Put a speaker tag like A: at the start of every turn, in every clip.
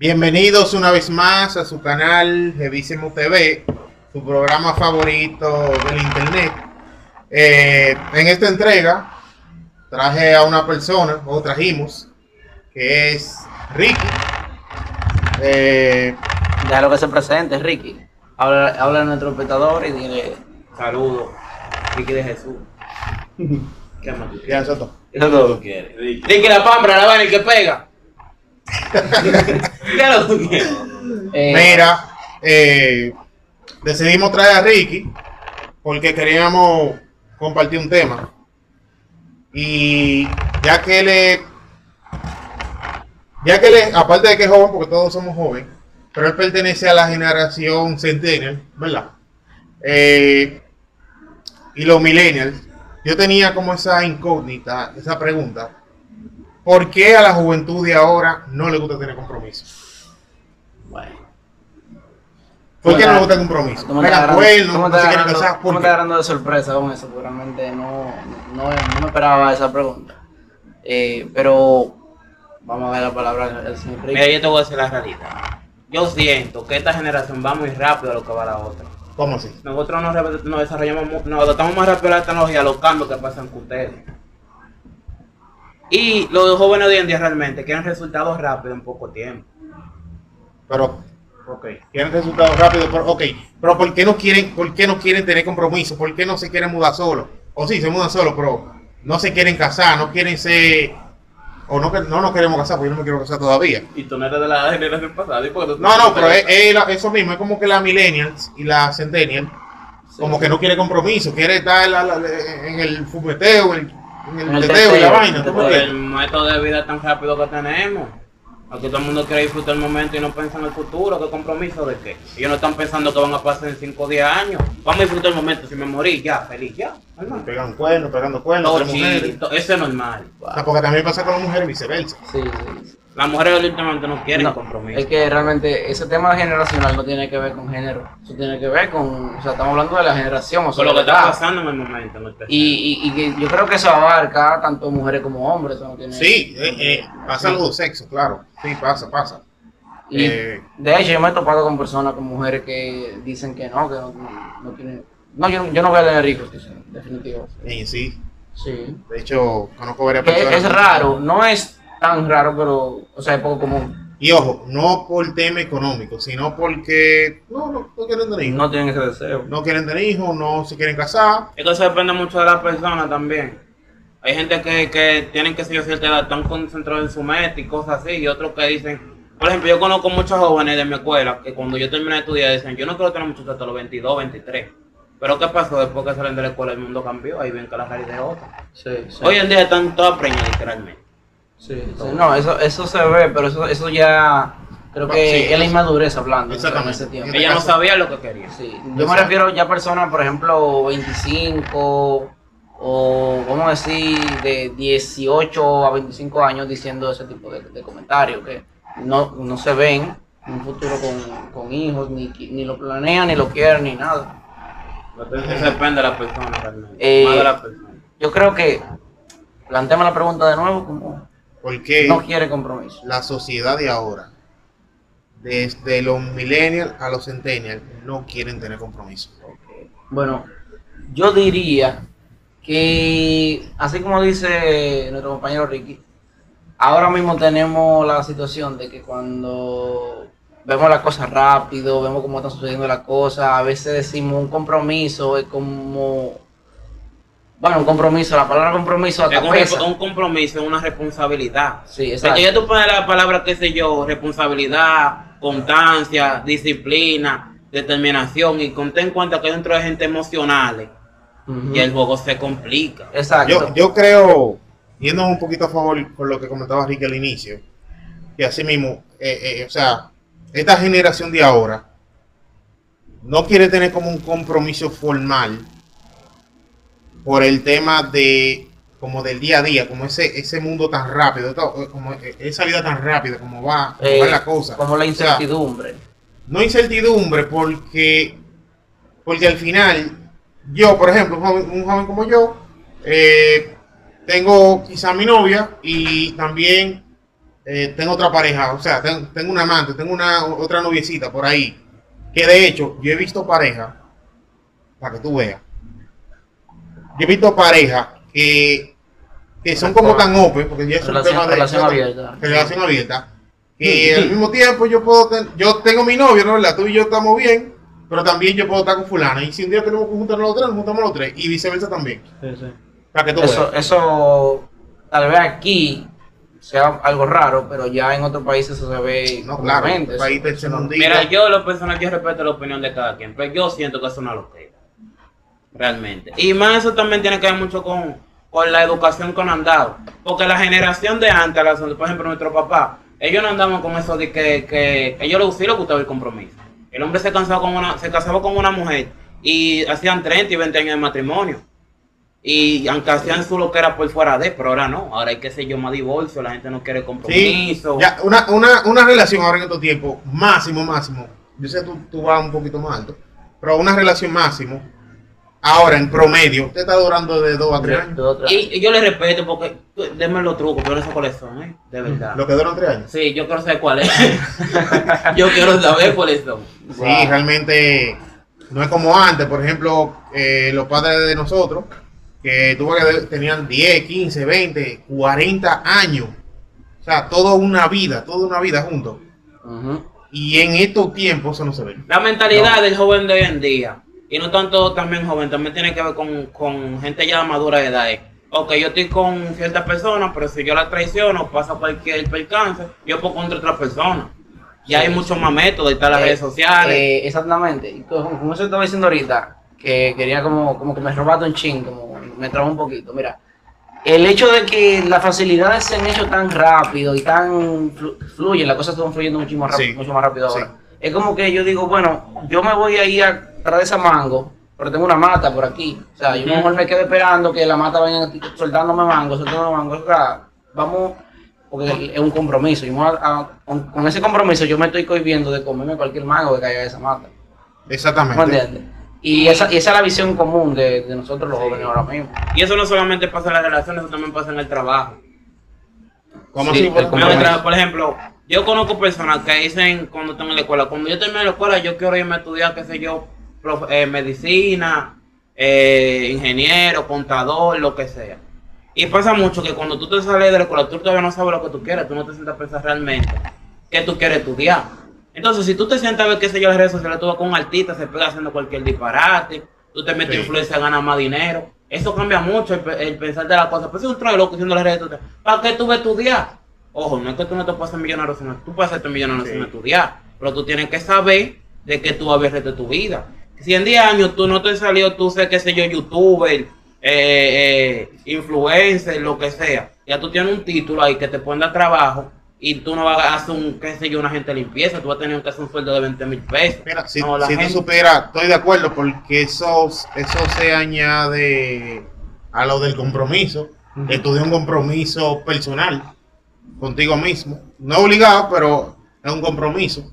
A: Bienvenidos una vez más a su canal Revisemos TV, su programa favorito del internet. Eh, en esta entrega traje a una persona, o trajimos, que es Ricky. Eh,
B: Ya lo que se presente, Ricky. Habla, habla a nuestro espectador y dile saludos. Ricky de Jesús. ¿Qué más tú
A: ya eso es todo.
B: ¿Qué es lo que tú quieres? Ricky la pámpara, la vaina el que pega. ¿Qué es lo que tú quieres? Eh,
A: Mira, eh, decidimos traer a Ricky porque queríamos compartir un tema. Y ya que él es, ya que él es, aparte de que es joven, porque todos somos jóvenes, pero él pertenece a la generación Centennial, ¿verdad? Eh, y los Millennials, yo tenía como esa incógnita, esa pregunta. ¿Por qué a la juventud de ahora no le gusta tener compromiso?
B: Bueno.
A: ¿Por qué no le gusta el compromiso?
B: ¿Cómo
A: Me acuerdo,
B: cómo
A: no
B: te
A: se quieren
B: agarrando- de sorpresa con eso? Porque realmente no, no, no me esperaba esa pregunta. Eh, pero vamos a ver la palabra del señor Ricky.
C: Mira, yo te voy a decir la realidad. Yo siento que esta generación va muy rápido a lo que va la otra.
A: ¿Cómo así?
C: Nosotros nos, desarrollamos, nos adaptamos más rápido a la tecnología, a los cambios que pasan con ustedes. Y los jóvenes de hoy en día realmente quieren resultados rápidos en poco tiempo.
A: Pero, ok, quieren resultados rápidos, pero, ok, pero ¿por qué no quieren, por qué no quieren tener compromiso? ¿Por qué no se quieren mudar solo? O sí, se mudan solo, pero no se quieren casar, no quieren ser, o no, no nos queremos casar, porque yo no me quiero casar todavía.
C: Y tú no eres de la generación pasada. ¿y por qué tú-
A: No, no, pero es, es la- eso mismo, es como que la millennials y la centennial, como que no quiere compromiso, quiere estar la- la- en el fumeteo, en el, en el
B: En el
A: teteo y la
B: teteo,
A: vaina. ¿tú me
C: Por
A: entiendes?
C: el método de vida tan rápido que tenemos. Aquí todo el mundo quiere disfrutar el momento y no piensa en el futuro. ¿Qué compromiso de qué? Ellos no están pensando que van a pasar en 5 o 10 años. Vamos a disfrutar el momento. Si me morí, ya, feliz, ya. normal.
A: Pegan cuernos, pegando cuernos,
C: Todo Eso es normal.
A: O sea, porque también pasa con las mujeres viceversa.
B: Sí, sí.
C: Las mujeres últimamente no quieren
B: No,
C: compromiso.
B: Es que realmente ese tema generacional no tiene que ver con género. Eso tiene que ver con. O sea, estamos hablando de la generación. O sea,
C: lo que está pasando en el momento. en el presente.
B: Y, y, y que yo creo que eso abarca tanto mujeres como hombres. Eso no tiene,
A: Sí, eh, eh, pasa los dos sexos, claro. Sí, pasa, pasa.
B: Y
A: Eh,
B: de hecho, yo me he topado con personas, con mujeres que dicen que no, que no, no, no tienen. No, yo, yo no voy a tener hijos, definitivo.
A: y sí,
B: Sí.
A: de hecho, conozco varias personas.
B: es raro, no es tan raro, pero, o sea, es poco común.
A: Y ojo, no por tema económico, sino porque no, no, no quieren tener hijos.
B: No tienen ese deseo.
A: No quieren tener hijos, no se quieren casar.
C: Es que eso depende mucho de la persona también. Hay gente que, que tienen que ser cierta edad, están concentrados en su meta y cosas así, y otros que dicen, por ejemplo, yo conozco muchos jóvenes de mi escuela que cuando yo terminé de estudiar dicen, yo no quiero tener muchos hasta los 22, 23. Pero ¿qué pasó después que salen de la escuela? El mundo cambió, ahí ven que la realidad es otra.
B: Sí, sí.
C: Hoy en día están todas preñadas literalmente.
B: Sí, sí. No, eso, eso se ve, pero eso, eso ya creo que
A: Sí,
B: es la
A: eso-
B: inmadurez hablando en
A: Exactamente.
B: ese tiempo.
C: Ellas no sabían lo que querían.
B: Sí, yo me refiero ya a personas, por ejemplo, 25 o vamos a decir de 18 a 25 años diciendo ese tipo de, de comentarios que no, no se ven en un futuro con, con hijos, ni, ni lo planean, ni lo quieren, ni nada.
C: Entonces depende de la persona realmente.
B: Eh,
C: más de la persona.
B: Yo creo que, planteame la pregunta de nuevo, como
A: Porque
B: no quiere compromiso.
A: la sociedad de ahora, desde los millennials a los centennials, no quieren tener compromiso.
B: Bueno, yo diría que, así como dice nuestro compañero Ricky, ahora mismo tenemos la situación de que cuando vemos las cosas rápido, vemos cómo están sucediendo las cosas, a veces decimos un compromiso, es como, bueno, un compromiso, la palabra compromiso
C: Es
B: hasta
C: un,
B: pesa.
C: un compromiso, una responsabilidad.
B: Sí,
C: O sea,
B: exacto.
C: ya tú pones la palabra, qué sé yo, responsabilidad, constancia, disciplina, determinación, y con ten en cuenta que dentro de gente emocionales,
B: Ujú.
C: y el juego se complica.
B: Exacto.
A: Yo, yo creo, yendo un poquito a favor con lo que comentaba Ricky al inicio, que así mismo, eh, eh, o sea, esta generación de ahora no quiere tener como un compromiso formal por el tema de como del día a día, como ese ese mundo tan rápido, to- como esa vida tan rápida, como va, como
B: Eh,
A: va la cosa.
B: Como la
A: O sea,
B: incertidumbre.
A: no incertidumbre porque porque al final yo por ejemplo un joven, un joven como yo eh, tengo quizá mi novia y también eh, tengo otra pareja, o sea, ten- tengo, una amante, tengo una otra noviecita por ahí, que de hecho yo he visto pareja, para que tú veas, yo he visto parejas que, que son como tan open, porque ya es un
B: Relación-
A: tema de
B: relación abierta.
A: relación abierta, que al mismo tiempo yo puedo, ten- yo tengo mi novio, ¿no? ¿verdad? Tú y yo estamos bien, pero también yo puedo estar con fulana, y si un día tenemos que juntarnos los tres, nos juntamos los tres, y viceversa también, para que tú
B: Eso, eso, tal vez aquí sea algo raro, pero ya en otros países eso se ve
A: No, claro,
B: eso-
A: país
B: eso no-.
C: Mira, yo lo personal, yo respeto la opinión de cada quien, pero yo siento que es una locura. Realmente. Y más eso también tiene que ver mucho con, con la educación que han andado. Porque la generación de antes, por ejemplo, nuestro papá, ellos no andaban con eso de que, que ellos sí les gustaba el compromiso. El hombre se casaba con una, se casaba con una mujer y hacían 30 y 20 años de matrimonio. Y aunque hacían su lo que era por fuera de, pero ahora no. Ahora hay que sé yo más divorcio, la gente no quiere compromiso.
A: ya, una, una, una relación ahora en estos tiempos, máximo, máximo. Yo sé que tú, tú vas un poquito más alto, pero una relación máximo, ahora en promedio, usted está durando de 2 a 3
B: de-
A: años.
C: Y, y yo le respeto porque denme los trucos, yo no sé cuáles son, ¿eh? De verdad.
A: Lo que duran 3 años.
C: Sí, yo quiero saber cuáles. yo quiero saber cuáles son.
A: Sí,
B: Wow.
A: realmente no es como antes, por ejemplo, eh, los padres de nosotros, que tuvo que tenían 10, 15, 20, 40 años. O sea, toda una vida, toda una vida juntos. Y en estos tiempos eso no se ve.
C: La mentalidad del joven de hoy en día, y no tanto también joven, también tiene que ver con, con gente ya madura de edad. Ok, yo estoy con cierta persona, pero si yo la traiciono, pasa cualquier percance, yo puedo contra otra persona. Ya hay muchos más métodos, están las
B: Eh,
C: redes sociales.
B: eh, exactamente. Y como, como eso estaba diciendo ahorita, que quería como, como que me robaste un ching, como me trabó un poquito. Mira, el hecho de que las facilidades se han hecho tan rápido y tan flu- fluyen, las cosas están fluyendo mucho más, rápido,
A: Sí,
B: mucho más rápido
A: sí.
B: ahora. Es como que yo digo, bueno, yo me voy a ir de esa mango, pero tengo una mata por aquí. O sea, yo mejor me quedo esperando que la mata vaya soltándome mango, soltándome mango. O sea, vamos, porque es un compromiso. Y vamos a- a- con, con ese compromiso yo me estoy cohibiendo de comerme cualquier mango que caiga de esa mata. ¿Me
A: Exactamente.
B: entiendes? Y esa, y esa es la visión común de, de nosotros los jóvenes ahora mismo.
C: Y eso no solamente pasa en las relaciones, eso también pasa en el trabajo.
A: ¿Cómo
B: Sí,
A: así?
B: el
A: Por
C: ejemplo, yo conozco personas que dicen cuando están en la escuela, cuando yo termine la escuela, yo quiero irme a estudiar, qué sé yo, eh, medicina, eh, ingeniero, contador, lo que sea. Y pasa mucho que cuando tú te sales de la escuela, tú todavía no sabes lo que tú quieres, tú no te sientas a pensar realmente qué tú quieres estudiar. Entonces, si tú te sientas a ver, qué sé yo, las redes sociales, tú vas con un artista, se pega haciendo cualquier disparate, tú te metes
A: Sí.
C: en influencia, ganas más dinero. Eso cambia mucho el, pe- el pensar de las cosas. Pues es un trago loco haciendo las redes sociales. ¿Para qué tú vas a estudiar? Ojo, no es que tú no te puedas hacer millonario, sino tú puedes hacerte millonario
A: Sí.
C: sin estudiar. Pero tú tienes que saber de que tú vas a ver de tu vida. Si en 10 años tú no te salió, tú sé, qué sé yo, youtuber, eh, eh, influencer, lo que sea. Ya tú tienes un título ahí que te pueden dar trabajo y tú no vas a hacer un, qué sé yo, una gente de limpieza, tú vas a tener que hacer un sueldo de 20 mil pesos.
A: Mira, si,
C: No,
A: si
C: gente-
A: tú supieras, estoy de acuerdo porque eso, eso se añade a lo del compromiso. Estudiar un compromiso personal contigo mismo. No obligado, pero es un compromiso.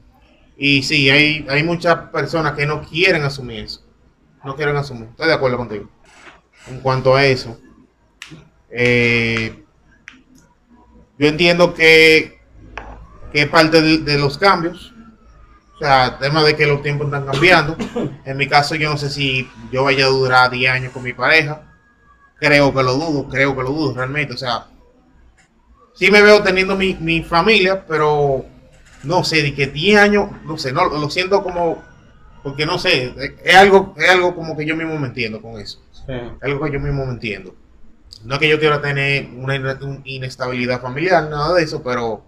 A: Y sí, hay, hay muchas personas que no quieren asumir eso. No quieren asumir. Estoy de acuerdo contigo. En cuanto a eso, eh, yo entiendo que, que parte de, de los cambios. O sea, el tema de que los tiempos están cambiando. En mi caso, yo no sé si yo vaya a durar 10 años con mi pareja. Creo que lo dudo, creo que lo dudo realmente. O sea, sí me veo teniendo mi, mi familia, pero no sé, de que 10 años, no sé, no, lo siento como, porque no sé, es- algo, es algo como que yo mismo me entiendo con eso. Es algo que yo mismo me entiendo. No es que yo quiera tener una ine- un- inestabilidad familiar, nada de eso, pero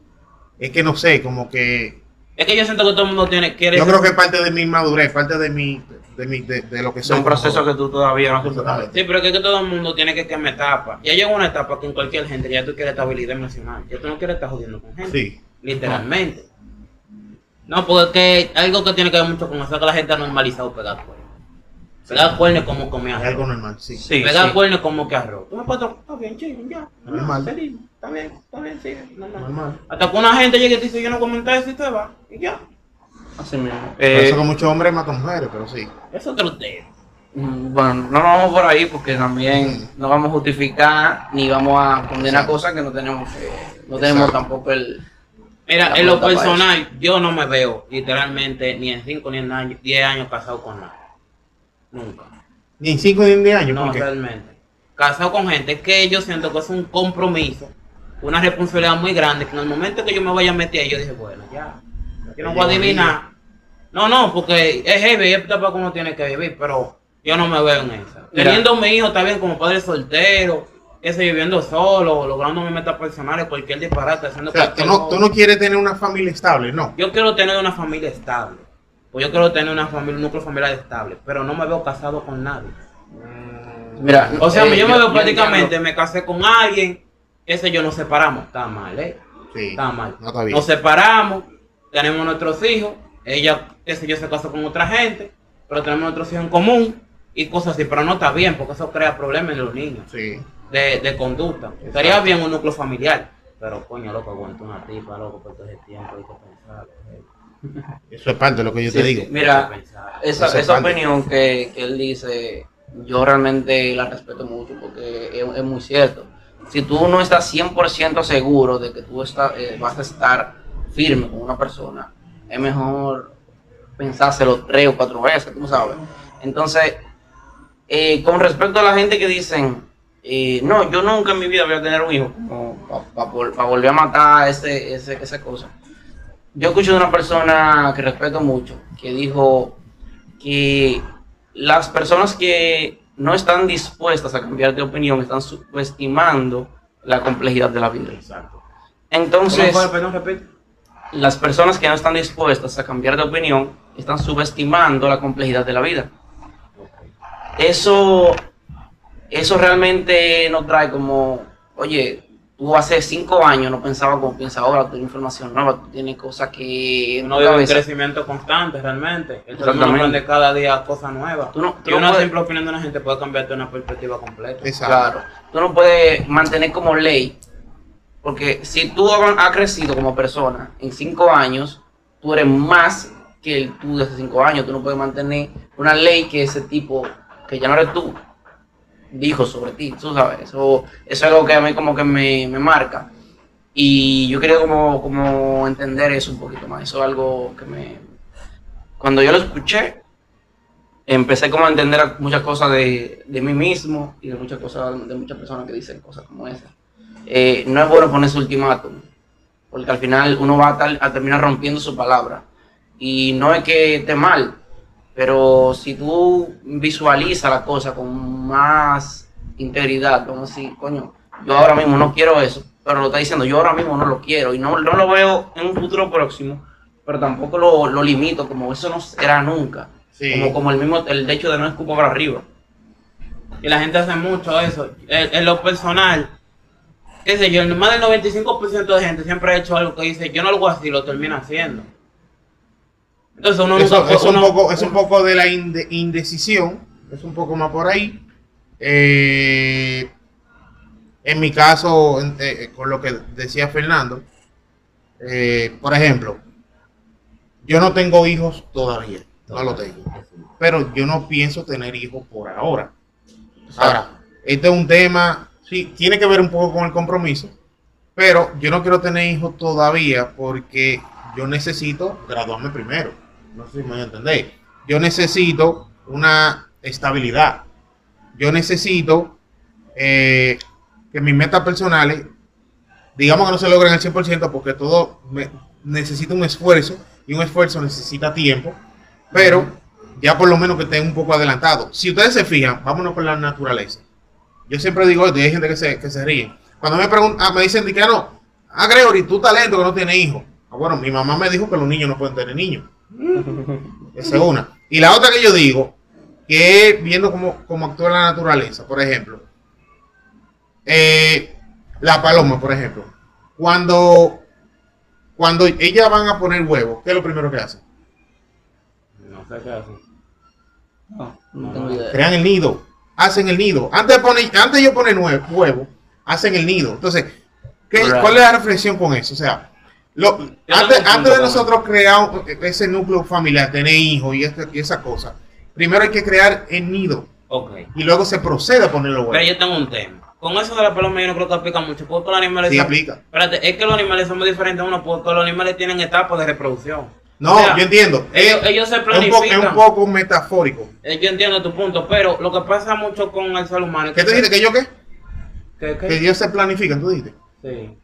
A: es que no sé, como que
C: Es que yo siento que todo el mundo tiene, quiere
A: yo creo que es parte de mi madurez, parte de mi, de mi, de, de lo que
B: Es
A: soy.
B: un proceso que tú todavía no has.
C: Sí, pero es que todo el mundo tiene que quemar etapa. Ya llega una etapa que en cualquier gente ya tú quieres estabilidad emocional. Ya tú no quieres estar jodiendo con gente.
A: Sí,
C: Literalmente. No, porque algo que tiene que ver mucho con eso es que la gente ha normalizado pegar cuernos. Pegar cuernos es como comer
A: es
C: arroz.
A: algo normal, sí.
B: Sí,
C: pegar
B: sí.
C: cuernos es como que arroz. Tú me puedes está bien, chido, ya.
A: Normal.
C: Seguimos. Está bien, está bien, sigue. normal.
A: Normal.
C: Hasta que una gente llegue y te dice, yo no comenté eso y te va. Y ya.
B: Así mismo. Eh,
A: eso que muchos hombres matan mujeres, pero sí.
C: Es otro tema.
B: Mm, Bueno, no nos vamos por ahí porque también no vamos a justificar ni vamos a condenar
A: Exacto.
B: cosas que no tenemos que, no tenemos
A: Exacto.
B: tampoco el,
C: Mira, en lo personal, yo no me veo literalmente ni en 5 ni en año- 10 años casado con nadie. Nunca.
A: Ni en 5 ni en 10 años.
C: No, realmente. Casado con gente que yo siento que es un compromiso, una responsabilidad muy grande, que en el momento que yo me vaya a meter, yo dije, bueno, ya. Yo no voy a adivinar. No, no, porque es heavy, es que uno tiene que vivir, pero yo no me veo en esa.
B: Mira.
C: Teniendo mi hijo, está bien como padre soltero, ese viviendo solo, logrando mis metas personales, cualquier disparate, haciendo
A: O sea, tú no, tú no quieres tener una familia estable, no.
C: Yo quiero tener una familia estable. Pues yo quiero tener una familia, un núcleo familiar estable, pero no me veo casado con nadie.
B: Mira,
C: O sea,
B: eh,
C: yo me veo
B: yo
C: prácticamente, me casé con alguien, ese yo nos separamos, está mal, ¿eh?
A: Sí.
C: Está mal.
A: No está bien.
C: Nos separamos, tenemos nuestros hijos, ella, ese yo se casó con otra gente, pero tenemos nuestros hijos en común y cosas así, pero no está bien porque eso crea problemas en los niños
A: Sí.
C: De, de conducta. Sería bien un núcleo familiar, pero coño, loco, aguanta una tipa, loco, por todo ese tiempo hay que pensar. eh.
A: Eso es parte de lo que yo
B: Sí,
A: te digo.
B: Mira, esa,
A: es
B: esa opinión que, que él dice, yo realmente la respeto mucho porque es, es muy cierto. Si tú no estás 100% seguro de que tú está- eh, vas a estar firme con una persona, es mejor pensárselo tres o cuatro veces, tú sabes. Entonces, eh, con respecto a la gente que dicen, eh, no, yo nunca en mi vida voy a tener un hijo, como para volver a matar ese, ese, esa cosa. Yo escuché de una persona que respeto mucho, que dijo que las personas que no están dispuestas a cambiar de opinión están subestimando la complejidad de la vida.
C: Exacto.
B: Entonces,
C: ¿Cómo fue? Perdón, repite.
B: las personas que no están dispuestas a cambiar de opinión están subestimando la complejidad de la vida. Eso, eso realmente nos trae como, oye, tú hace cinco años no pensabas como piensas ahora, tú tienes información nueva, tú tienes cosas que
C: Uno
B: tu
C: vive un crecimiento constante realmente. El ser aprende cada día cosas nuevas.
B: Tú no- tú
C: y
B: no
C: una
B: puedes-
C: simple opinión de una gente puede cambiarte una perspectiva completa.
A: Exacto.
B: Claro, tú no puedes mantener como ley, porque si tú has crecido como persona en cinco años, tú eres más que el tú de hace cinco años. Tú no puedes mantener una ley que ese tipo, que ya no eres tú, dijo sobre ti. Tú sabes, eso, eso es algo que a mí como que me, me marca. Y yo quería como, como entender eso un poquito más. Eso es algo que me... Cuando yo lo escuché, empecé como a entender muchas cosas de, de mí mismo y de muchas cosas de muchas personas que dicen cosas como esas. Eh, no es bueno ponerse ultimátum, porque al final uno va a, a terminar rompiendo su palabra. Y no es que esté mal, pero si tú visualizas la cosa con más integridad, vamos a decir, coño, yo ahora mismo no quiero eso, pero lo está diciendo, yo ahora mismo no lo quiero y no, no lo veo en un futuro próximo, pero tampoco lo, lo limito, como eso no será nunca.
A: Sí.
B: Como, como el mismo, el hecho de no escupo para arriba.
C: Y la gente hace mucho eso. En, en lo personal, qué sé yo, más del 95% de gente siempre ha hecho algo que dice, yo no lo voy a hacer lo termina haciendo. Entonces uno
A: Eso,
C: nunca...
A: es, un
C: uno-
A: poco, es un poco de la inde- indecisión, es un poco más por ahí. Eh, en mi caso, en- eh, con lo que decía Fernando, eh, por ejemplo, yo no tengo hijos todavía, no lo tengo, pero yo no pienso tener hijos por ahora. Ahora, este es un tema, sí, tiene que ver un poco con el compromiso, pero yo no quiero tener hijos todavía porque yo necesito graduarme primero. No sé si me entender. Yo necesito una estabilidad. Yo necesito eh, que mis metas personales, digamos que no se logren al 100% porque todo me- necesita un esfuerzo y un esfuerzo necesita tiempo, pero ya por lo menos que esté un poco adelantado. Si ustedes se fijan, vámonos con la naturaleza. Yo siempre digo esto y hay gente que se, que se ríe. Cuando me preguntan, me dicen que "Ah, no, ah, Gregory, tú talento que no tienes hijos. Ah, bueno, mi mamá me dijo que los niños no pueden tener niños. Esa es una. Y la otra que yo digo, que es viendo cómo, cómo actúa la naturaleza, por ejemplo, eh, la paloma, por ejemplo, cuando, cuando ellas van a poner huevos, ¿qué es lo primero que hacen?
C: No sé qué hacer.
B: No, no tengo idea.
A: crean el nido, hacen el nido. Antes de, poner, antes de yo poner huevo, hacen el nido. Entonces, ¿qué-
B: Right.
A: ¿cuál es la reflexión con eso? O sea, lo- antes, de nosotros crear un- ese núcleo familiar, tener hijos y, este- y esa cosa, primero hay que crear el nido
C: Ok.
A: y luego se procede a poner los
C: Pero yo tengo un tema. con eso de la paloma yo no creo que aplica mucho, porque los animales
A: Sí
C: son-
A: aplica.
C: Espérate, es que los animales son muy diferentes a uno, porque los animales tienen etapas de reproducción.
A: No,
C: O sea,
A: yo entiendo.
C: Ellos,
A: Es-
C: ellos se
A: es un, poco, es
C: planifican.
A: un poco metafórico.
C: Eh, Yo entiendo tu punto, pero lo que pasa mucho con el ser humano es
A: ¿Qué te dijiste? ¿Que yo qué?
C: que- que-
A: Que ellos se planifican, tú dijiste.
C: sí.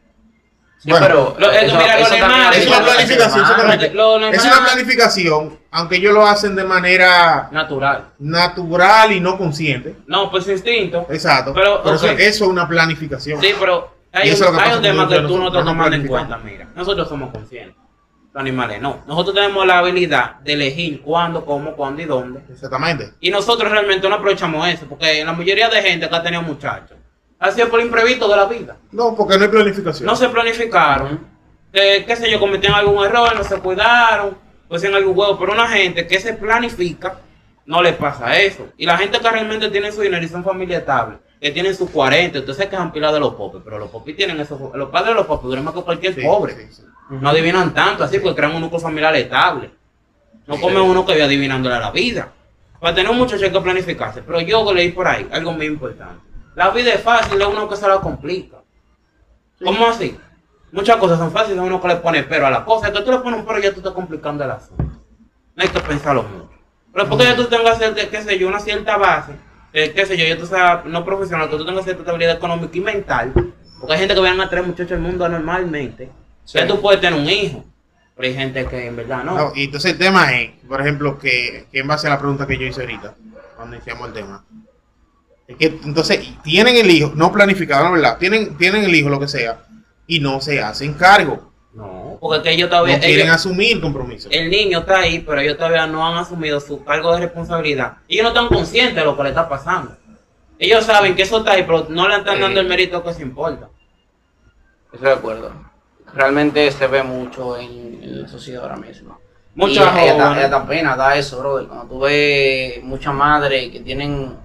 B: Sí,
A: Bueno,
B: pero
C: lo- es mira,
A: una planificación, Es una aunque ellos lo hacen de manera
C: Natural.
A: natural y no consciente.
C: No, pues instinto.
A: Exacto.
C: Pero,
A: eso, es una planificación.
C: Sí, pero hay un,
A: que
C: hay un tema que tú no estás tomando en cuenta. Mira, nosotros somos conscientes. Los animales no. Nosotros tenemos la habilidad de elegir cuándo, cómo, cuándo y dónde.
A: Exactamente.
C: Y nosotros realmente no aprovechamos eso, porque la mayoría de gente que ha tenido muchachos ha sido por imprevisto de la vida.
A: No, porque no hay planificación.
C: No se planificaron, eh, qué sé yo, cometieron algún error, no se cuidaron, pues en algún huevo, pero una gente que se planifica, no le pasa eso. Y la gente que realmente tiene su dinero y son familia estable, que tienen sus 40, entonces se quejan pila de los popes, pero los popes tienen eso, los padres de los popes duran más que cualquier
A: Sí,
C: pobre.
A: sí, sí.
C: No adivinan tanto, así porque crean un núcleo familiar estable. No come uno que vaya adivinándole a la vida. Para tener un muchacho hay que planificarse. Pero yo leí por ahí algo muy importante. La vida es fácil, es uno que se la complica. ¿Cómo así? Muchas cosas son fáciles, uno que le pone pero a la cosa. Es que tú le pones un pero ya tú estás complicando el asunto. No hay que pensarlo mucho. Pero porque ya tú tengas, qué sé yo, una cierta base, eh, qué sé yo, ya tú seas no profesional, que tú tengas cierta estabilidad económica y mental. Porque hay gente que vienen a traer muchachos al mundo normalmente.
B: Sí.
C: Ya tú puedes tener un hijo. Pero hay gente que en verdad no.
A: No, y entonces el tema es, por ejemplo, que, que en base a la pregunta que yo hice ahorita, cuando iniciamos el tema, es entonces tienen el hijo, no planificado, la verdad, tienen, tienen el hijo, lo que sea, y no se hacen cargo,
C: No, porque que ellos todavía.
A: no quieren
C: ellos-
A: asumir compromiso.
C: el niño está ahí, pero ellos todavía no han asumido su cargo de responsabilidad. Ellos no están conscientes de lo que le está pasando. Ellos saben que eso está ahí, pero no le están dando el mérito que se importa.
B: Estoy de acuerdo. Realmente se ve mucho en, en la sociedad ahora mismo.
C: Muchas
B: y ella, ella da-
C: jóvenes.
B: ella da pena, da eso, brother. Cuando tú ves muchas madres que tienen,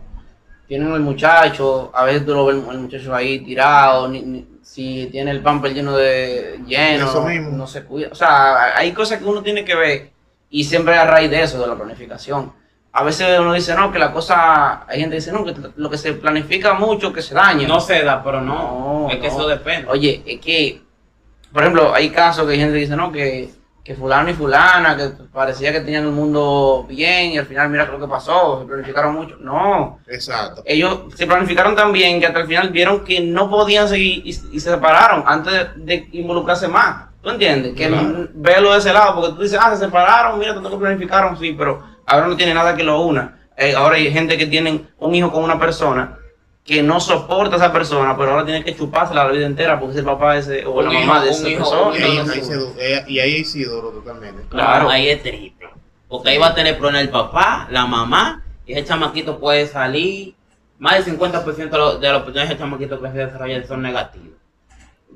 B: tienen el muchacho, a veces tú lo ves el muchacho ahí tirado, ni- ni- si tiene el pamper lleno de lleno,
A: Eso mismo.
B: no se cuida. O sea, hay cosas que uno tiene que ver y siempre a raíz de eso, de la planificación. A veces uno dice, no, que la cosa, hay gente que dice, no, que lo que se planifica mucho, que se daña.
C: No se da, pero no.
B: No,
C: es que
B: no.
C: eso depende.
B: Oye, es que, por ejemplo, hay casos que hay gente que dice, no, que, que fulano y fulana, que parecía que tenían el mundo bien y al final mira lo que pasó, se planificaron mucho. No,
A: Exacto.
B: ellos se planificaron tan bien que hasta el final vieron que no podían seguir y, y se separaron antes de, de involucrarse más. ¿Tú entiendes? Que
A: Claro.
B: velo de ese lado, porque tú dices, ah, se separaron, mira, tanto que planificaron, sí, pero ahora no tiene nada que lo una. Eh, ahora hay gente que tienen un hijo con una persona que no soporta a esa persona, pero ahora tiene que chupársela la vida entera porque es el papá de ese, o
C: Un
B: la
C: hijo,
B: mamá de esa
C: hijo,
B: persona.
C: un
A: Y ahí,
C: no,
A: eh, y ahí sí duro totalmente.
B: Claro.
C: Ahí es triste. Porque ahí va a tener problemas el papá, la mamá, y ese chamaquito puede salir. Más del 50% de los, de los oportunidades de ese chamaquito que se desarrolla son negativos.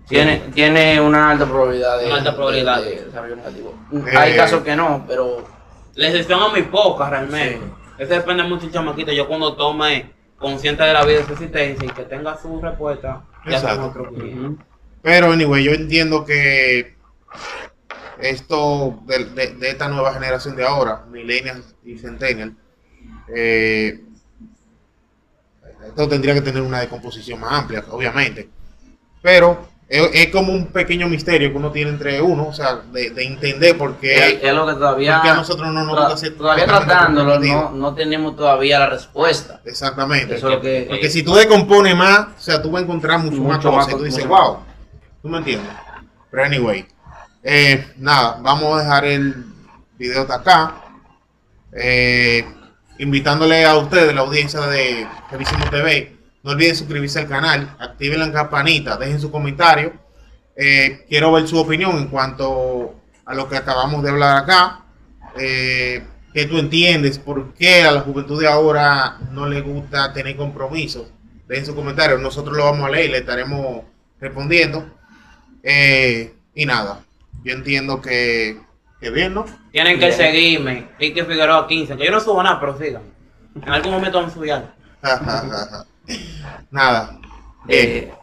B: Tiene, tiene una alta probabilidad de,
C: Una alta probabilidad.
B: de- de desarrollo negativo.
A: Eh.
B: Hay casos que no, pero
C: La excepción a muy pocas realmente. Eso depende mucho del chamaquito. Yo cuando tome consciente de la vida de su existencia y que tenga su respuesta, ya
A: Exacto.
C: 500.
A: Pero, anyway, yo entiendo que esto de, de- de esta nueva generación de ahora, millennials y centennial, eh, esto tendría que tener una decomposición más amplia, obviamente. Pero es, es como un pequeño misterio que uno tiene entre uno, o sea, de, de entender por qué,
B: es lo que todavía,
A: por qué a nosotros no nos gusta ser
B: todavía tratándolo, no, no tenemos todavía la respuesta.
A: Exactamente.
B: Eso es lo que-
A: Porque si tú decompones más, o sea, tú vas a encontrar mucho, más cosas.
B: más
A: y tú dices,
B: más.
A: wow. ¿Tú me entiendes? Pero anyway. eh, nada, vamos a dejar el video hasta acá. Eh, invitándole a ustedes, la audiencia de Revisimo TV, no olviden suscribirse al canal, activen la campanita, dejen su comentario. Eh, quiero ver su opinión en cuanto a lo que acabamos de hablar acá. Eh, que tú entiendes por qué a la juventud de ahora no le gusta tener compromisos. Dejen su comentario, nosotros lo vamos a leer y le estaremos respondiendo. Eh, y nada, yo entiendo que, que bien, ¿no?
C: Tienen que
B: Bien.
C: seguirme. Ricky Figueroa 15. Que yo no subo nada, pero sigan. En algún momento vamos a subir algo.
A: Nada, bien.
B: Eh,